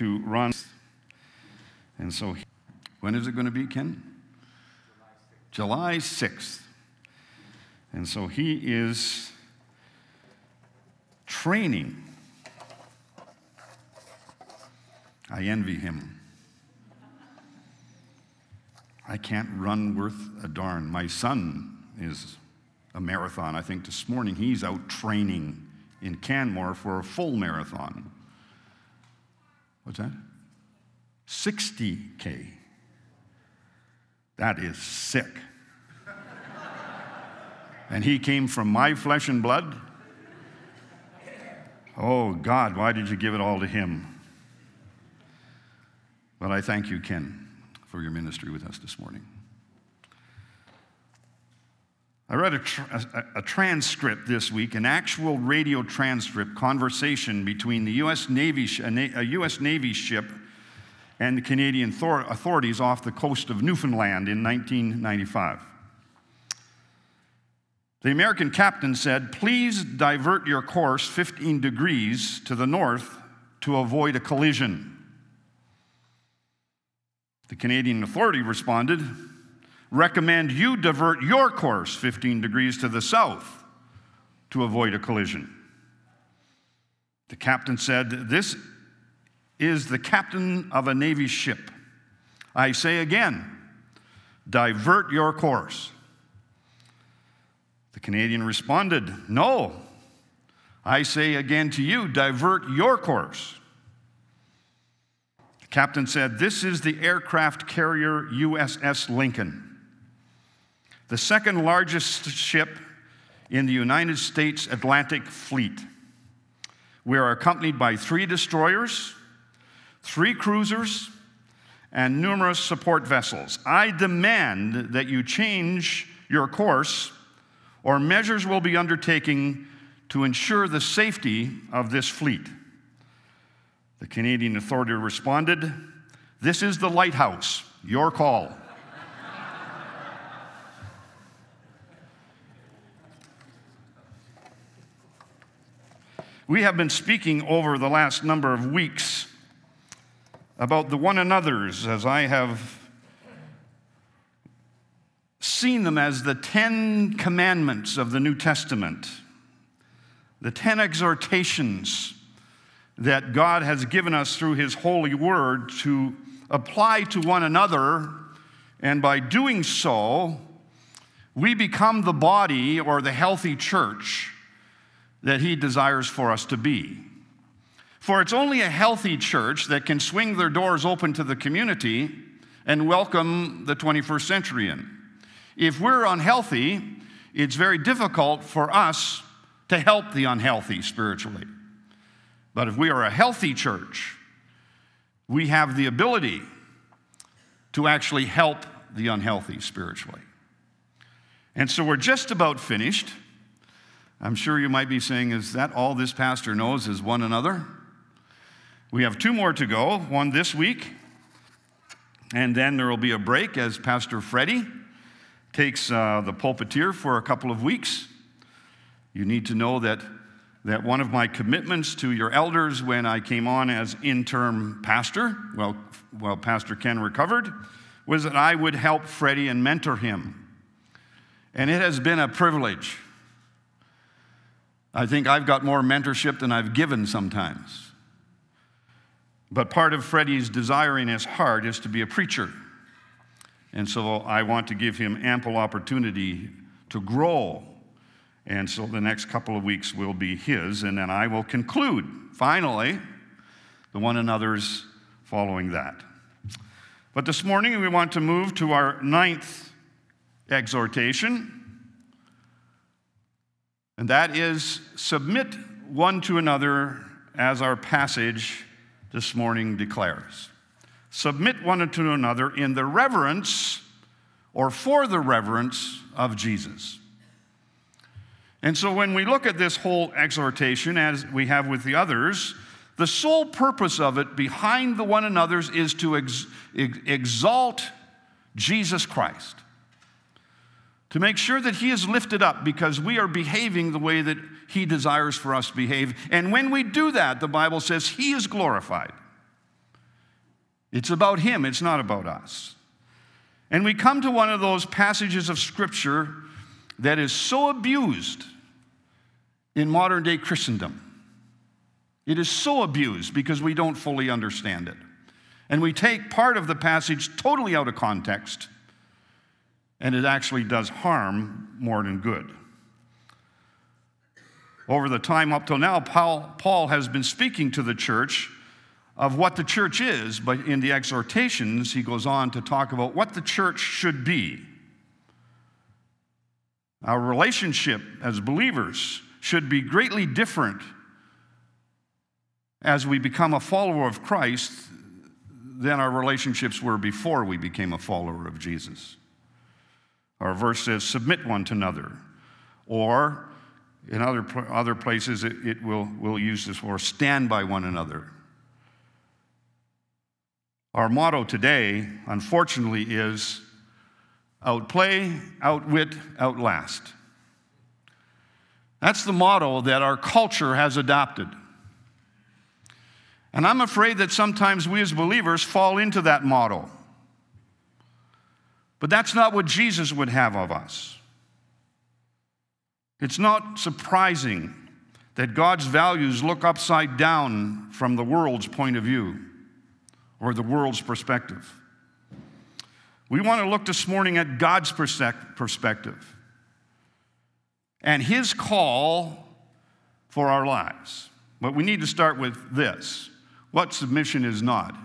to run. And so, when is it going to be, Ken? July 6th. July 6th. And so he is training. I envy him. I can't run worth a darn. My son is a marathon. I think this morning he's out training in Canmore for a full marathon. What's that? 60K. That is sick. and he came from my flesh and blood. Oh, God, why did you give it all to him? But I thank you, Ken for your ministry with us this morning. I read a, a, a, transcript this week, an actual radio transcript conversation between the U.S. Navy, a U.S. Navy ship and the Canadian authorities off the coast of Newfoundland in 1995. The American captain said, Please divert your course 15 degrees to the north to avoid a collision. The Canadian authority responded, recommend you divert your course 15 degrees to the south to avoid a collision. The captain said, This is the captain of a Navy ship. I say again, divert your course. The Canadian responded, No. I say again to you, divert your course. The captain said, This is the aircraft carrier USS Lincoln, the second largest ship in the United States Atlantic Fleet. We are accompanied by three destroyers, three cruisers, and numerous support vessels. I demand that you change your course, or measures will be undertaken to ensure the safety of this fleet. The Canadian authority responded, This is the lighthouse, your call. We have been speaking over the last number of weeks about the one another's as I have seen them as the Ten Commandments of the New Testament, the Ten Exhortations that God has given us through His holy word to apply to one another, and by doing so, we become the body or the healthy church that He desires for us to be. For it's only a healthy church that can swing their doors open to the community and welcome the 21st century in. If we're unhealthy, it's very difficult for us to help the unhealthy spiritually. But if we are a healthy church, we have the ability to actually help the unhealthy spiritually. And so we're just about finished. I'm sure you might be saying, Is that all this pastor knows is one another? We have two more to go, one this week, and then there will be a break as Pastor Freddie takes uh, the pulpiteer for a couple of weeks. You need to know that that one of my commitments to your elders when I came on as interim pastor, well, well, Pastor Ken recovered, was that I would help Freddie and mentor him. And it has been a privilege. I think I've got more mentorship than I've given sometimes. But part of Freddie's desire in his heart is to be a preacher. And so I want to give him ample opportunity to grow and so the next couple of weeks will be his, and then I will conclude, finally, the one another's following that. But this morning we want to move to our ninth exhortation, and that is submit one to another as our passage this morning declares. Submit one to another in the reverence or for the reverence of Jesus. And so when we look at this whole exhortation, as we have with the others, the sole purpose of it behind the one another's is to ex- exalt Jesus Christ. To make sure that he is lifted up because we are behaving the way that he desires for us to behave. And when we do that, the Bible says he is glorified. It's about Him, it's not about us. And we come to one of those passages of Scripture that is so abused in modern day Christendom. It is so abused because we don't fully understand it. And we take part of the passage totally out of context, and it actually does harm more than good. Over the time up till now, Paul, Paul has been speaking to the church of what the church is, but in the exhortations, he goes on to talk about what the church should be. Our relationship as believers should be greatly different as we become a follower of Christ than our relationships were before we became a follower of Jesus. Our verse says, submit one to another. Or in other, other places, it, it will, will use this for stand by one another. Our motto today, unfortunately, is outplay, outwit, outlast. That's the motto that our culture has adopted. And I'm afraid that sometimes we as believers fall into that motto. But that's not what Jesus would have of us. It's not surprising that God's values look upside down from the world's point of view or the world's perspective. We want to look this morning at God's perspective and His call for our lives. But we need to start with this what submission is not.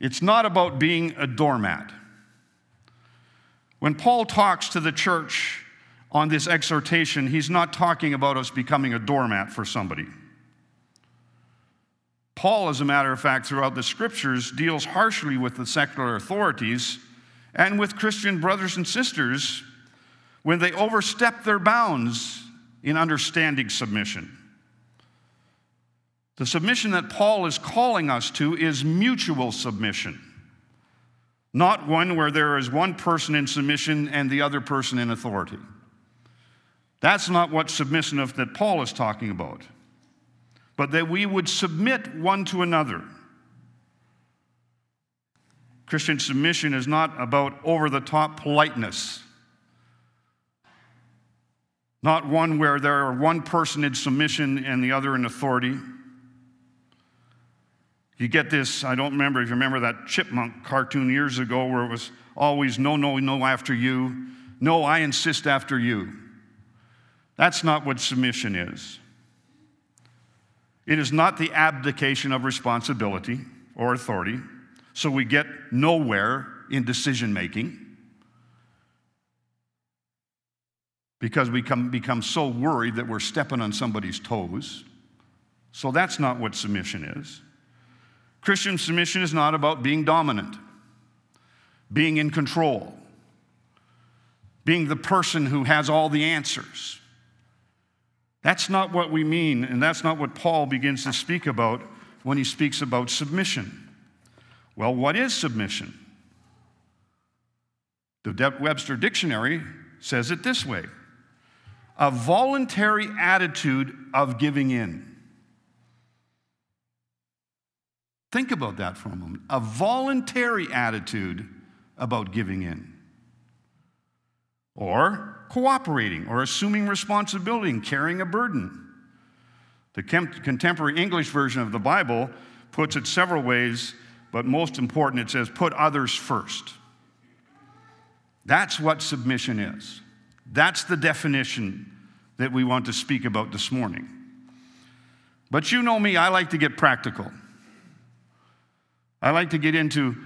It's not about being a doormat. When Paul talks to the church on this exhortation, he's not talking about us becoming a doormat for somebody. Paul, as a matter of fact, throughout the scriptures, deals harshly with the secular authorities and with Christian brothers and sisters when they overstep their bounds in understanding submission. The submission that Paul is calling us to is mutual submission, not one where there is one person in submission and the other person in authority. That's not what submission of, that Paul is talking about, but that we would submit one to another. Christian submission is not about over the top politeness, not one where there are one person in submission and the other in authority. You get this, I don't remember if you remember that chipmunk cartoon years ago where it was always no, no, no after you. No, I insist after you. That's not what submission is. It is not the abdication of responsibility or authority, so we get nowhere in decision making because we come, become so worried that we're stepping on somebody's toes. So that's not what submission is. Christian submission is not about being dominant, being in control, being the person who has all the answers. That's not what we mean, and that's not what Paul begins to speak about when he speaks about submission. Well, what is submission? The Webster Dictionary says it this way a voluntary attitude of giving in. Think about that for a moment. A voluntary attitude about giving in. Or cooperating or assuming responsibility and carrying a burden. The contemporary English version of the Bible puts it several ways, but most important, it says, put others first. That's what submission is. That's the definition that we want to speak about this morning. But you know me, I like to get practical. I like to get into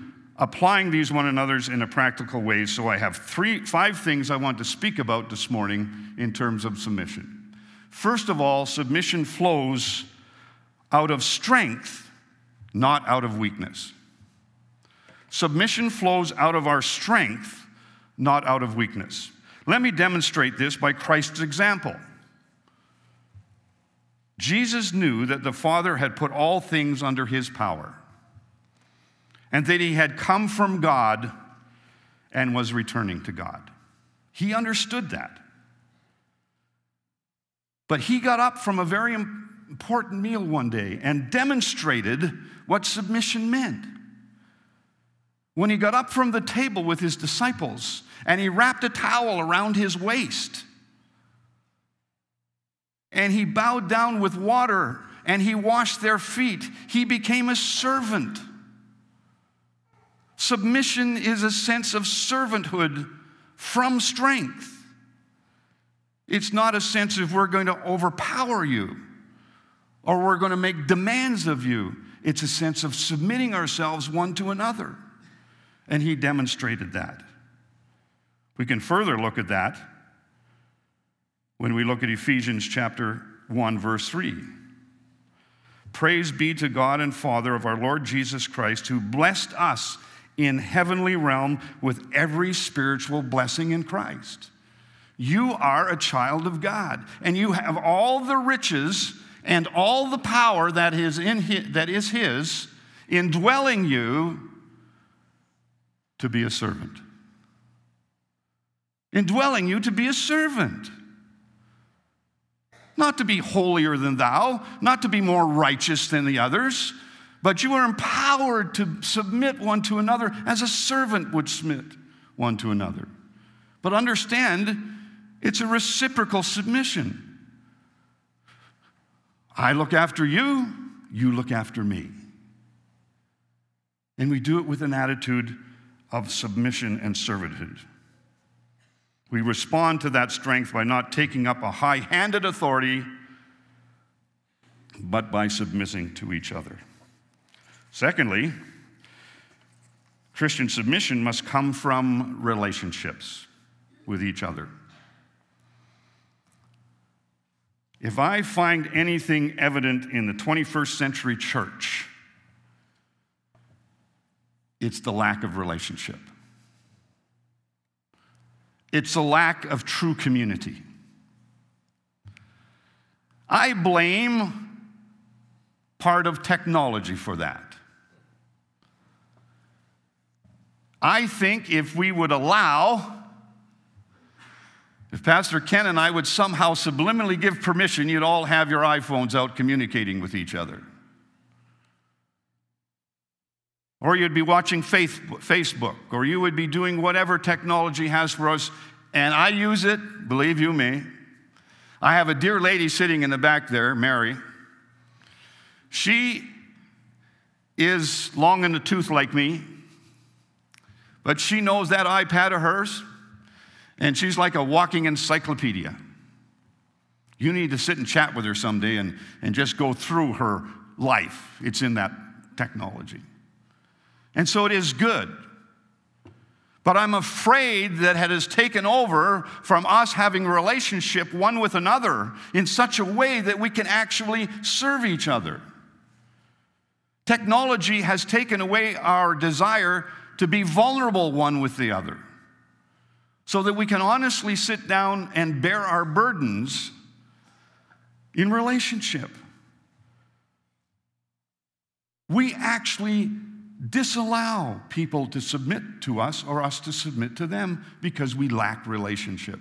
applying these one another's in a practical way. So I have three, five things I want to speak about this morning in terms of submission. First of all, submission flows out of strength, not out of weakness. Submission flows out of our strength, not out of weakness. Let me demonstrate this by Christ's example. Jesus knew that the Father had put all things under his power and that he had come from God and was returning to God. He understood that. But he got up from a very important meal one day and demonstrated what submission meant. when he got up from the table with his disciples and he wrapped a towel around his waist and he bowed down with water and he washed their feet. He became a servant. Submission is a sense of servanthood from strength. It's not a sense of we're going to overpower you or we're going to make demands of you. It's a sense of submitting ourselves one to another. And he demonstrated that. We can further look at that when we look at Ephesians chapter 1 verse 3. Praise be to God and Father of our Lord Jesus Christ who blessed us in heavenly realm with every spiritual blessing in Christ. You are a child of God and you have all the riches and all the power that is in his, that is his indwelling you to be a servant. Indwelling you to be a servant not to be holier than thou, not to be more righteous than the others, but you are empowered to submit one to another as a servant would submit one to another. But understand, it's a reciprocal submission. I look after you, you look after me. And we do it with an attitude of submission and servitude. We respond to that strength by not taking up a high handed authority, but by submitting to each other. Secondly, Christian submission must come from relationships with each other. If I find anything evident in the 21st century church, it's the lack of relationship. It's a lack of true community. I blame part of technology for that. I think if we would allow, if Pastor Ken and I would somehow subliminally give permission, you'd all have your iPhones out communicating with each other. Or you'd be watching Facebook, or you would be doing whatever technology has for us. And I use it, believe you me. I have a dear lady sitting in the back there, Mary. She is long in the tooth like me, but she knows that iPad of hers, and she's like a walking encyclopedia. You need to sit and chat with her someday and, and just go through her life. It's in that technology. And so it is good. But I'm afraid that it has taken over from us having a relationship one with another in such a way that we can actually serve each other. Technology has taken away our desire to be vulnerable one with the other so that we can honestly sit down and bear our burdens in relationship. We actually disallow people to submit to us or us to submit to them because we lack relationship.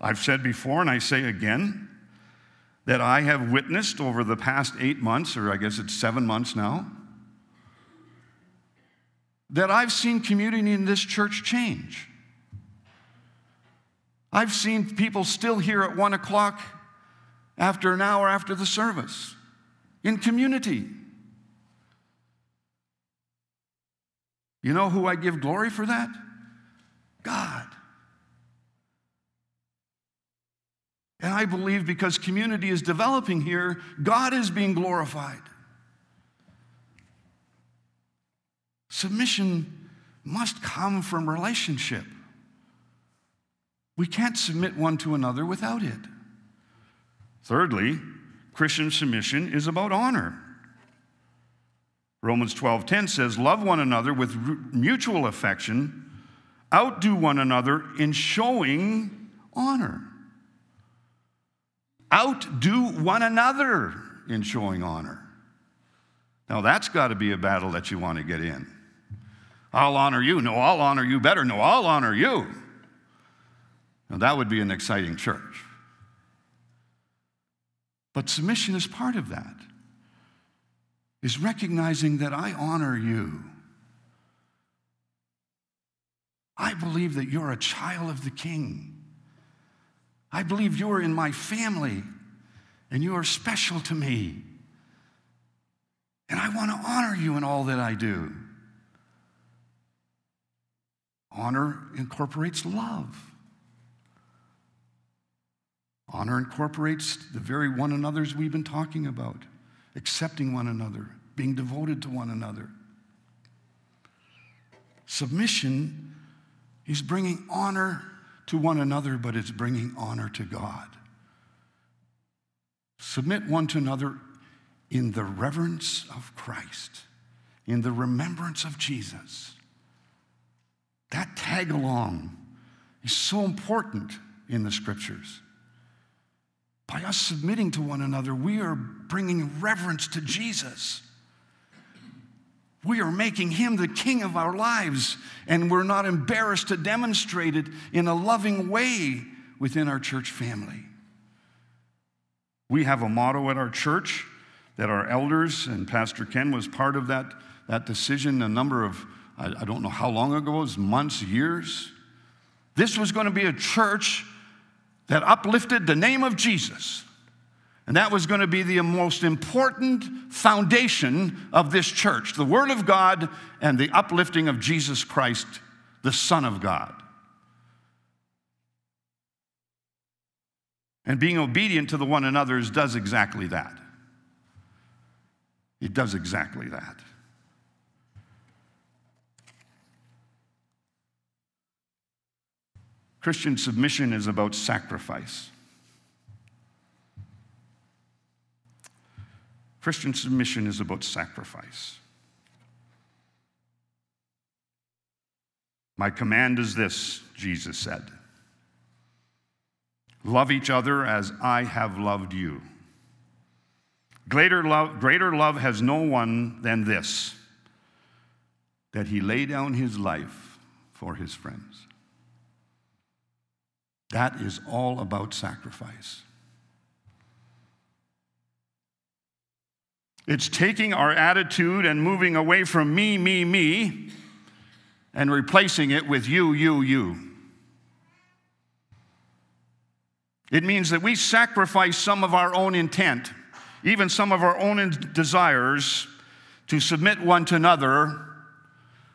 I've said before, and I say again, that I have witnessed over the past eight months, or I guess it's seven months now, that I've seen community in this church change. I've seen people still here at one o'clock after an hour after the service in community. You know who I give glory for that? God. And I believe because community is developing here, God is being glorified. Submission must come from relationship. We can't submit one to another without it. Thirdly, Christian submission is about honor. Romans 12:10 says, "Love one another with mutual affection, outdo one another in showing honor." Outdo one another in showing honor. Now that's got to be a battle that you want to get in. I'll honor you. No, I'll honor you better. No, I'll honor you. Now that would be an exciting church. But submission is part of that is recognizing that I honor you I believe that you're a child of the King. I believe you're in my family and you are special to me. And I want to honor you in all that I do. Honor incorporates love. Honor incorporates the very one another's we've been talking about, accepting one another, being devoted to one another. Submission is bringing honor to one another, but it's bringing honor to God. Submit one to another in the reverence of Christ, in the remembrance of Jesus. That tag along is so important in the scriptures. By us submitting to one another, we are bringing reverence to Jesus. We are making him the king of our lives, and we're not embarrassed to demonstrate it in a loving way within our church family. We have a motto at our church that our elders, and Pastor Ken was part of that, that decision a number of, I, I don't know how long ago, it was months, years. This was going to be a church that uplifted the name of Jesus. And that was going to be the most important foundation of this church the Word of God and the uplifting of Jesus Christ, the Son of God. And being obedient to the one another's does exactly that. It does exactly that. Christian submission is about sacrifice. Christian submission is about sacrifice. My command is this, Jesus said love each other as I have loved you. Greater love, greater love has no one than this that he lay down his life for his friends. That is all about sacrifice. It's taking our attitude and moving away from me, me, me, and replacing it with you, you, you. It means that we sacrifice some of our own intent, even some of our own desires, to submit one to another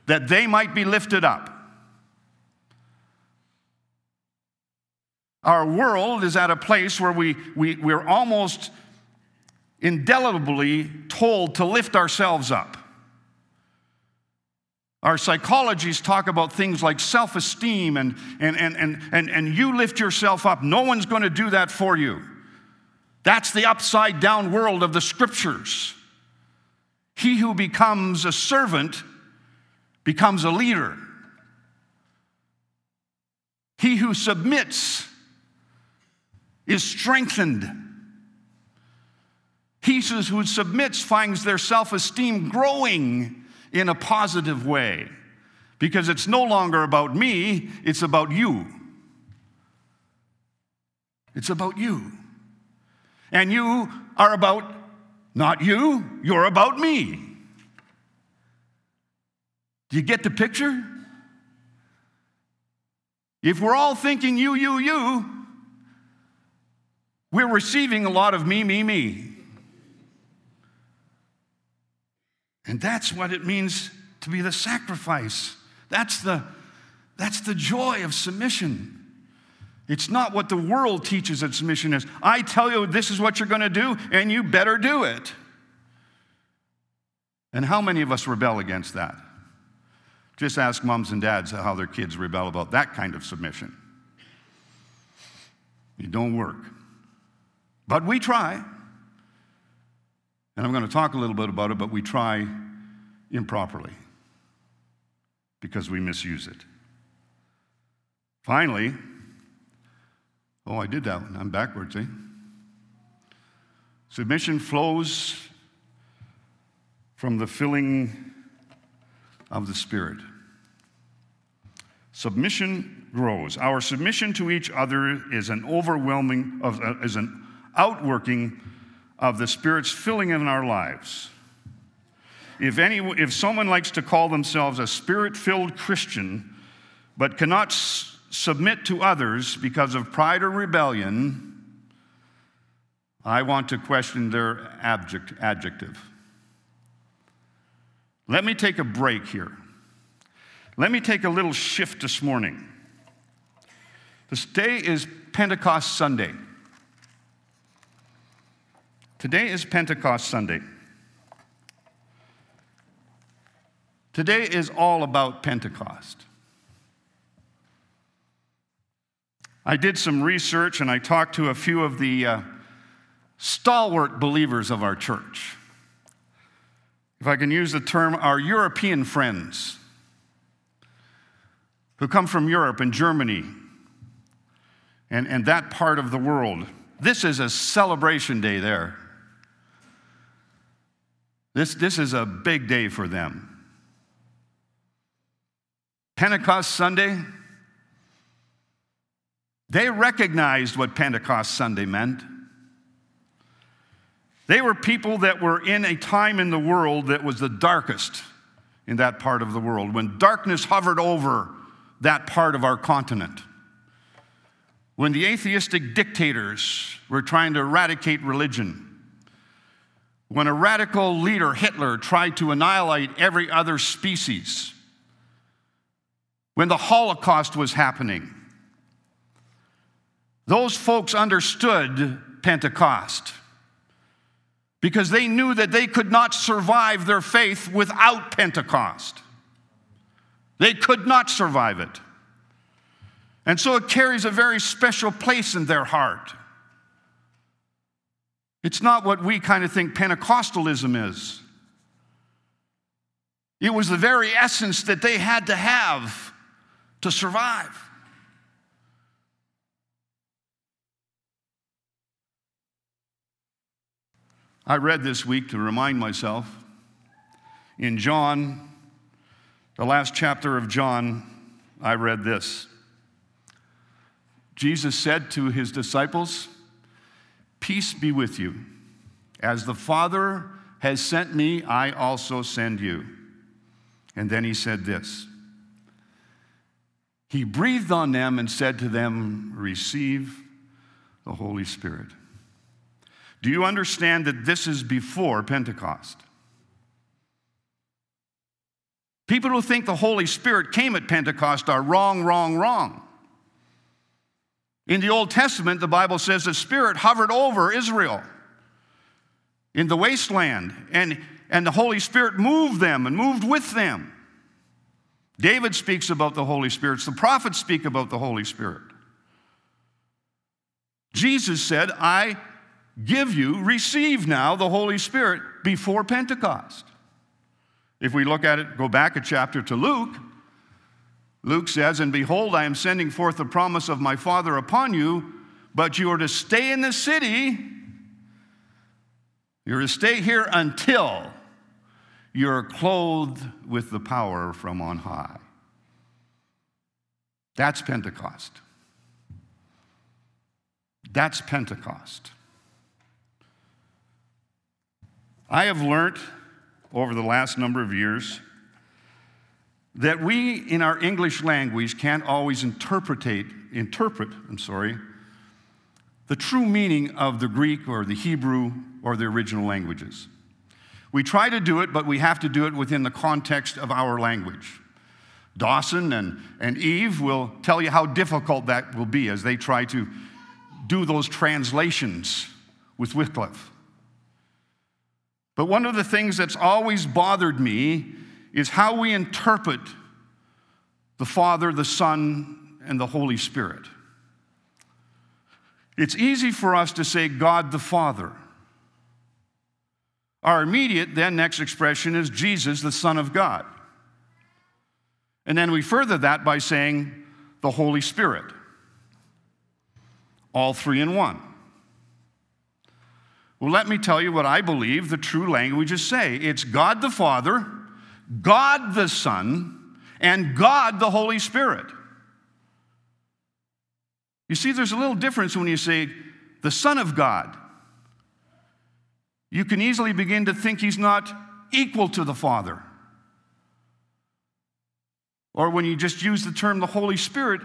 that they might be lifted up. Our world is at a place where we, we, we're almost indelibly told to lift ourselves up. Our psychologies talk about things like self esteem and, and, and, and, and, and you lift yourself up. No one's going to do that for you. That's the upside down world of the scriptures. He who becomes a servant becomes a leader. He who submits is strengthened. He who submits finds their self esteem growing in a positive way because it's no longer about me, it's about you. It's about you. And you are about not you, you're about me. Do you get the picture? If we're all thinking you, you, you, we're receiving a lot of me, me, me. And that's what it means to be the sacrifice. That's the, that's the joy of submission. It's not what the world teaches that submission is. I tell you, this is what you're going to do, and you better do it. And how many of us rebel against that? Just ask moms and dads how their kids rebel about that kind of submission. It don't work. But we try. And I'm going to talk a little bit about it, but we try improperly because we misuse it. Finally, oh, I did that one. I'm backwards, eh? Submission flows from the filling of the Spirit. Submission grows. Our submission to each other is an overwhelming, of, uh, is an outworking of the Spirit's filling in our lives. If, any, if someone likes to call themselves a spirit filled Christian, but cannot s- submit to others because of pride or rebellion, I want to question their abject, adjective. Let me take a break here. Let me take a little shift this morning. This day is Pentecost Sunday. Today is Pentecost Sunday. Today is all about Pentecost. I did some research and I talked to a few of the uh, stalwart believers of our church. If I can use the term, our European friends who come from Europe and Germany and, and that part of the world. This is a celebration day there. This, this is a big day for them. Pentecost Sunday, they recognized what Pentecost Sunday meant. They were people that were in a time in the world that was the darkest in that part of the world, when darkness hovered over that part of our continent. When the atheistic dictators were trying to eradicate religion, when a radical leader, Hitler, tried to annihilate every other species, when the Holocaust was happening, those folks understood Pentecost because they knew that they could not survive their faith without Pentecost. They could not survive it. And so it carries a very special place in their heart. It's not what we kind of think Pentecostalism is. It was the very essence that they had to have to survive. I read this week to remind myself in John, the last chapter of John, I read this. Jesus said to his disciples, Peace be with you. As the Father has sent me, I also send you. And then he said this He breathed on them and said to them, Receive the Holy Spirit. Do you understand that this is before Pentecost? People who think the Holy Spirit came at Pentecost are wrong, wrong, wrong. In the Old Testament, the Bible says the Spirit hovered over Israel in the wasteland, and, and the Holy Spirit moved them and moved with them. David speaks about the Holy Spirit, the prophets speak about the Holy Spirit. Jesus said, I give you, receive now the Holy Spirit before Pentecost. If we look at it, go back a chapter to Luke, Luke says, And behold, I am sending forth the promise of my Father upon you, but you are to stay in the city. You're to stay here until you're clothed with the power from on high. That's Pentecost. That's Pentecost. I have learned over the last number of years that we in our English language can't always interpretate, interpret, I'm sorry, the true meaning of the Greek or the Hebrew or the original languages. We try to do it, but we have to do it within the context of our language. Dawson and, and Eve will tell you how difficult that will be as they try to do those translations with Wycliffe. But one of the things that's always bothered me is how we interpret the Father, the Son, and the Holy Spirit. It's easy for us to say God the Father. Our immediate, then, next expression is Jesus, the Son of God. And then we further that by saying the Holy Spirit. All three in one. Well, let me tell you what I believe the true languages say it's God the Father, God the Son, and God the Holy Spirit. You see, there's a little difference when you say the Son of God. You can easily begin to think he's not equal to the Father. or when you just use the term the Holy Spirit,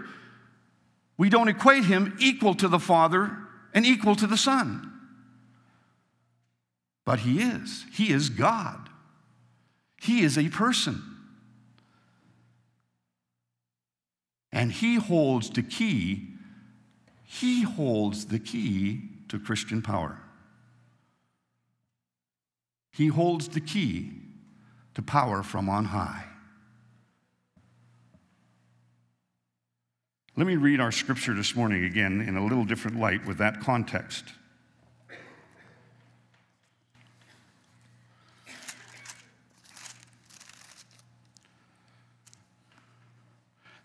we don't equate him equal to the Father and equal to the Son. But he is. He is God. He is a person. And he holds the key, he holds the key to Christian power. He holds the key to power from on high. Let me read our scripture this morning again in a little different light with that context.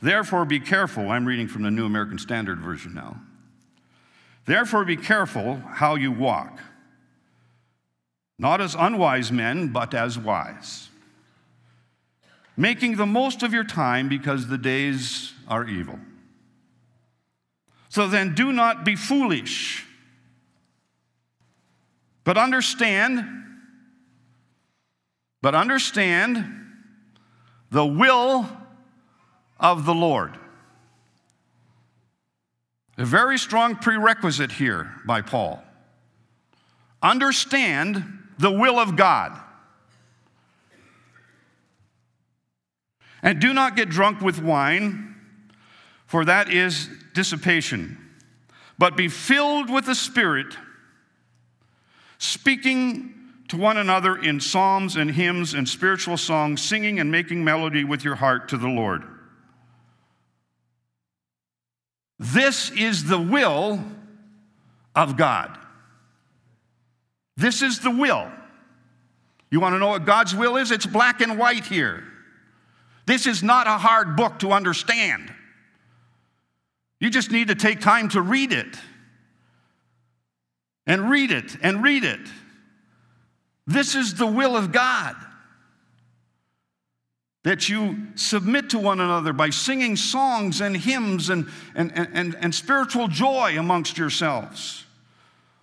Therefore, be careful. I'm reading from the New American Standard Version now. Therefore, be careful how you walk, not as unwise men, but as wise, making the most of your time because the days are evil. So then, do not be foolish, but understand, but understand the will of the Lord. A very strong prerequisite here by Paul. Understand the will of God. And do not get drunk with wine, for that is dissipation, but be filled with the Spirit, speaking to one another in psalms and hymns and spiritual songs, singing and making melody with your heart to the Lord this is the will of God. This is the will. You want to know what God's will is? It's black and white here. This is not a hard book to understand. You just need to take time to read it. And read it and read it. This is the will of God that you submit to one another by singing songs and hymns and, and, and, and, spiritual joy amongst yourselves.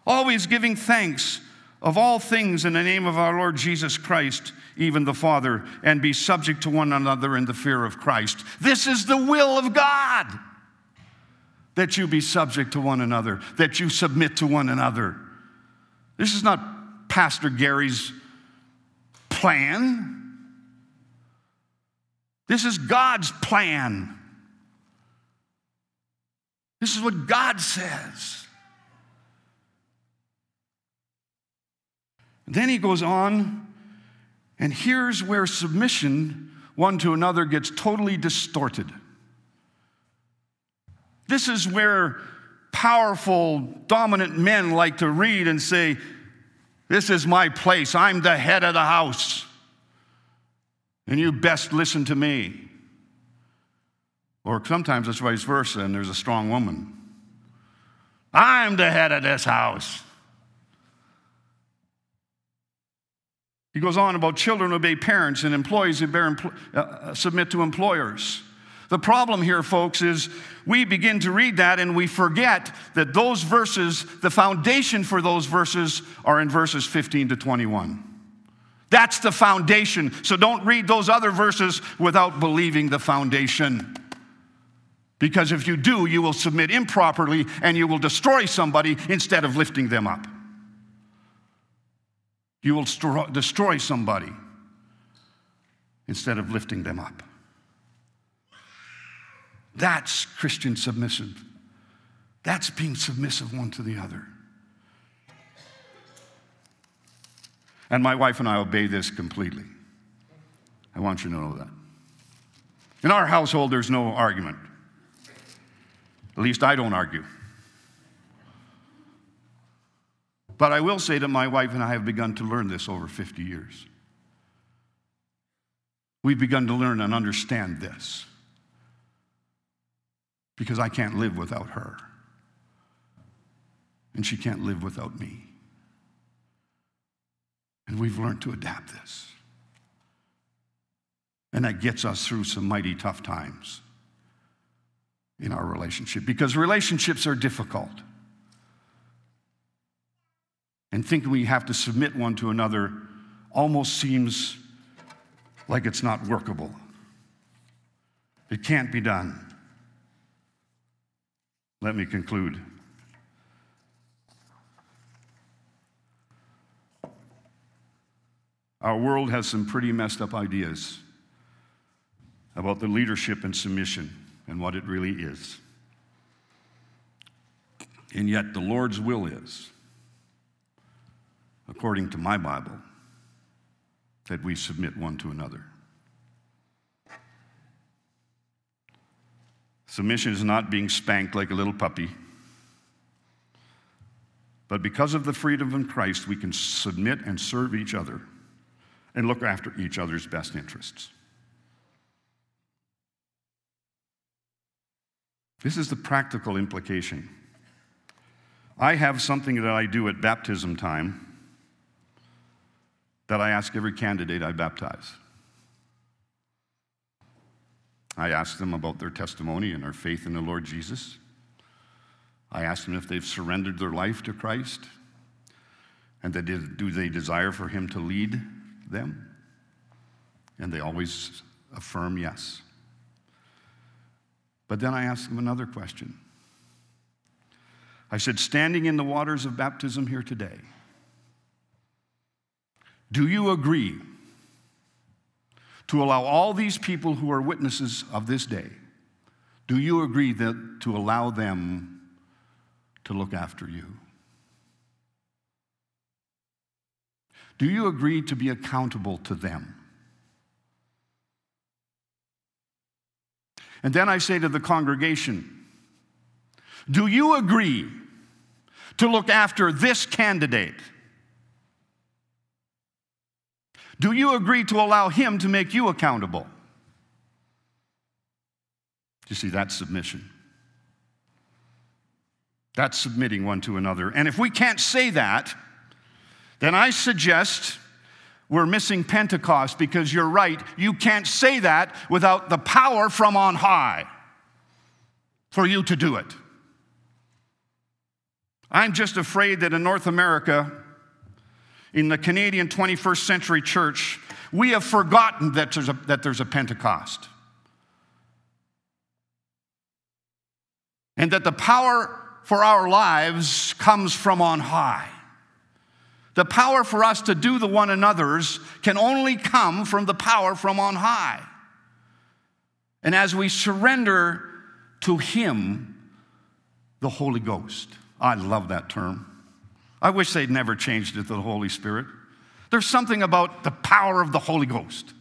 Always giving thanks of all things in the name of our Lord Jesus Christ, even the Father, and be subject to one another in the fear of Christ. This is the will of God that you be subject to one another, that you submit to one another. This is not Pastor Gary's plan. This is God's plan. This is what God says. Then he goes on, and here's where submission one to another gets totally distorted. This is where powerful, dominant men like to read and say, This is my place. I'm the head of the house and you best listen to me. Or sometimes it's vice versa, and there's a strong woman. I'm the head of this house. He goes on about children obey parents and employees bear, uh, uh, submit to employers. The problem here, folks, is we begin to read that and we forget that those verses, the foundation for those verses, are in verses 15 to 21. That's the foundation. So don't read those other verses without believing the foundation. Because if you do, you will submit improperly and you will destroy somebody instead of lifting them up. You will destroy somebody instead of lifting them up. That's Christian submissive. That's being submissive one to the other. And my wife and I obey this completely. I want you to know that. In our household, there's no argument. At least I don't argue. But I will say that my wife and I have begun to learn this over 50 years. We've begun to learn and understand this because I can't live without her, and she can't live without me. And we've learned to adapt this. And that gets us through some mighty tough times in our relationship because relationships are difficult. And thinking we have to submit one to another almost seems like it's not workable. It can't be done. Let me conclude. Our world has some pretty messed up ideas about the leadership and submission and what it really is. And yet, the Lord's will is, according to my Bible, that we submit one to another. Submission is not being spanked like a little puppy. But because of the freedom in Christ, we can submit and serve each other and look after each other's best interests. This is the practical implication. I have something that I do at baptism time that I ask every candidate I baptize. I ask them about their testimony and their faith in the Lord Jesus. I ask them if they've surrendered their life to Christ and that do they desire for Him to lead them? And they always affirm yes. But then I ask them another question. I said, standing in the waters of baptism here today, do you agree to allow all these people who are witnesses of this day, do you agree that to allow them to look after you? Do you agree to be accountable to them? And then I say to the congregation, Do you agree to look after this candidate? Do you agree to allow him to make you accountable? You see, that's submission. That's submitting one to another. And if we can't say that, then I suggest we're missing Pentecost because you're right. You can't say that without the power from on high for you to do it. I'm just afraid that in North America, in the Canadian 21st century church, we have forgotten that there's a, that there's a Pentecost. And that the power for our lives comes from on high. The power for us to do the one another's can only come from the power from on high. And as we surrender to Him, the Holy Ghost. I love that term. I wish they'd never changed it to the Holy Spirit. There's something about the power of the Holy Ghost.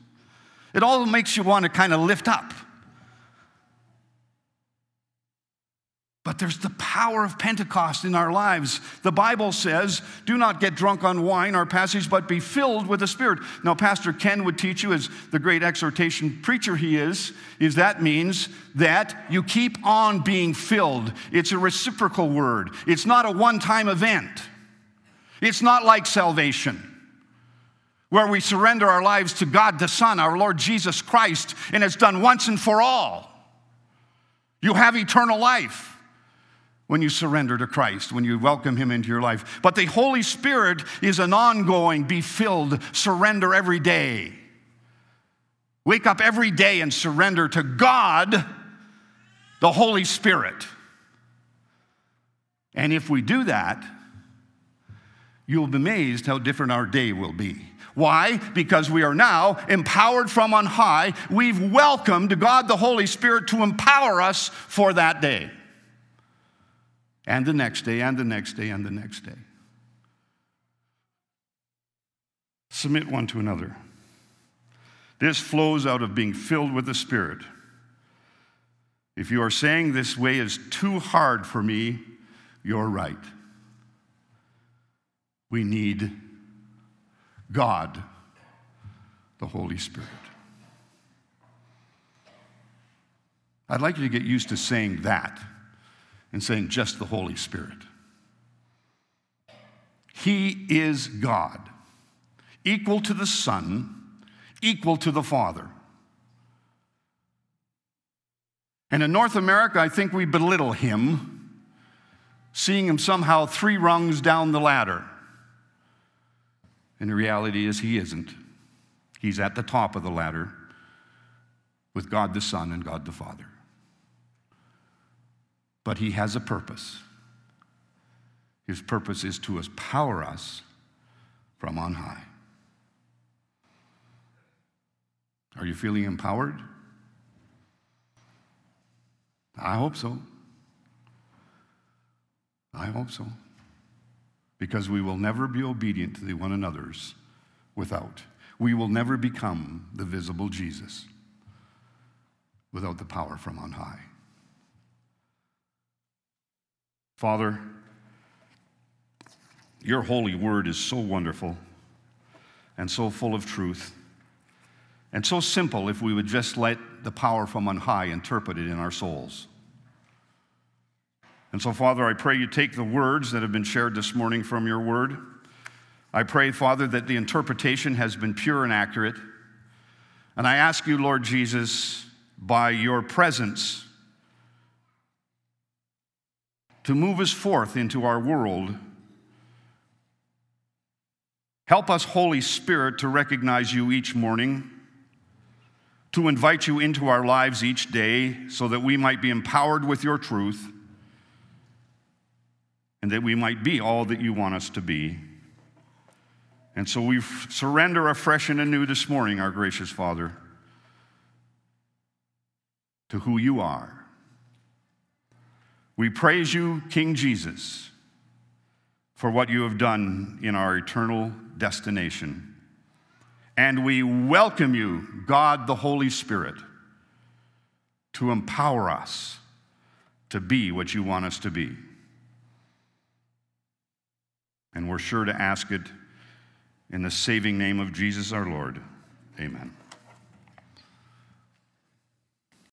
It all makes you want to kind of lift up. But there's the power of Pentecost in our lives. The Bible says, do not get drunk on wine, our passage, but be filled with the Spirit. Now, Pastor Ken would teach you, as the great exhortation preacher he is, is that means that you keep on being filled. It's a reciprocal word, it's not a one time event. It's not like salvation where we surrender our lives to God the Son, our Lord Jesus Christ, and it's done once and for all. You have eternal life when you surrender to Christ, when you welcome Him into your life. But the Holy Spirit is an ongoing, be filled, surrender every day. Wake up every day and surrender to God, the Holy Spirit. And if we do that, you'll be amazed how different our day will be. Why? Because we are now empowered from on high. We've welcomed God the Holy Spirit to empower us for that day and the next day, and the next day, and the next day. Submit one to another. This flows out of being filled with the Spirit. If you are saying this way is too hard for me, you're right. We need God, the Holy Spirit. I'd like you to get used to saying that and saying just the Holy Spirit. He is God, equal to the Son, equal to the Father. And in North America, I think we belittle him, seeing him somehow three rungs down the ladder. And the reality is, he isn't. He's at the top of the ladder. with God the Son and God the Father. But He has a purpose. His purpose is to empower us from on high. Are you feeling empowered? I hope so. I hope so. Because we will never be obedient to the one another's without. We will never become the visible Jesus without the power from on high. Father, your holy word is so wonderful and so full of truth and so simple if we would just let the power from on high interpret it in our souls. And so, Father, I pray you take the words that have been shared this morning from your word. I pray, Father, that the interpretation has been pure and accurate. And I ask you, Lord Jesus, by your presence, to move us forth into our world. Help us, Holy Spirit, to recognize you each morning, to invite you into our lives each day so that we might be empowered with your truth and that we might be all that you want us to be. And so we surrender afresh and anew this morning, our gracious Father, to who you are. We praise you, King Jesus, for what you have done in our eternal destination. And we welcome you, God the Holy Spirit, to empower us to be what you want us to be. And we're sure to ask it in the saving name of Jesus our Lord. Amen.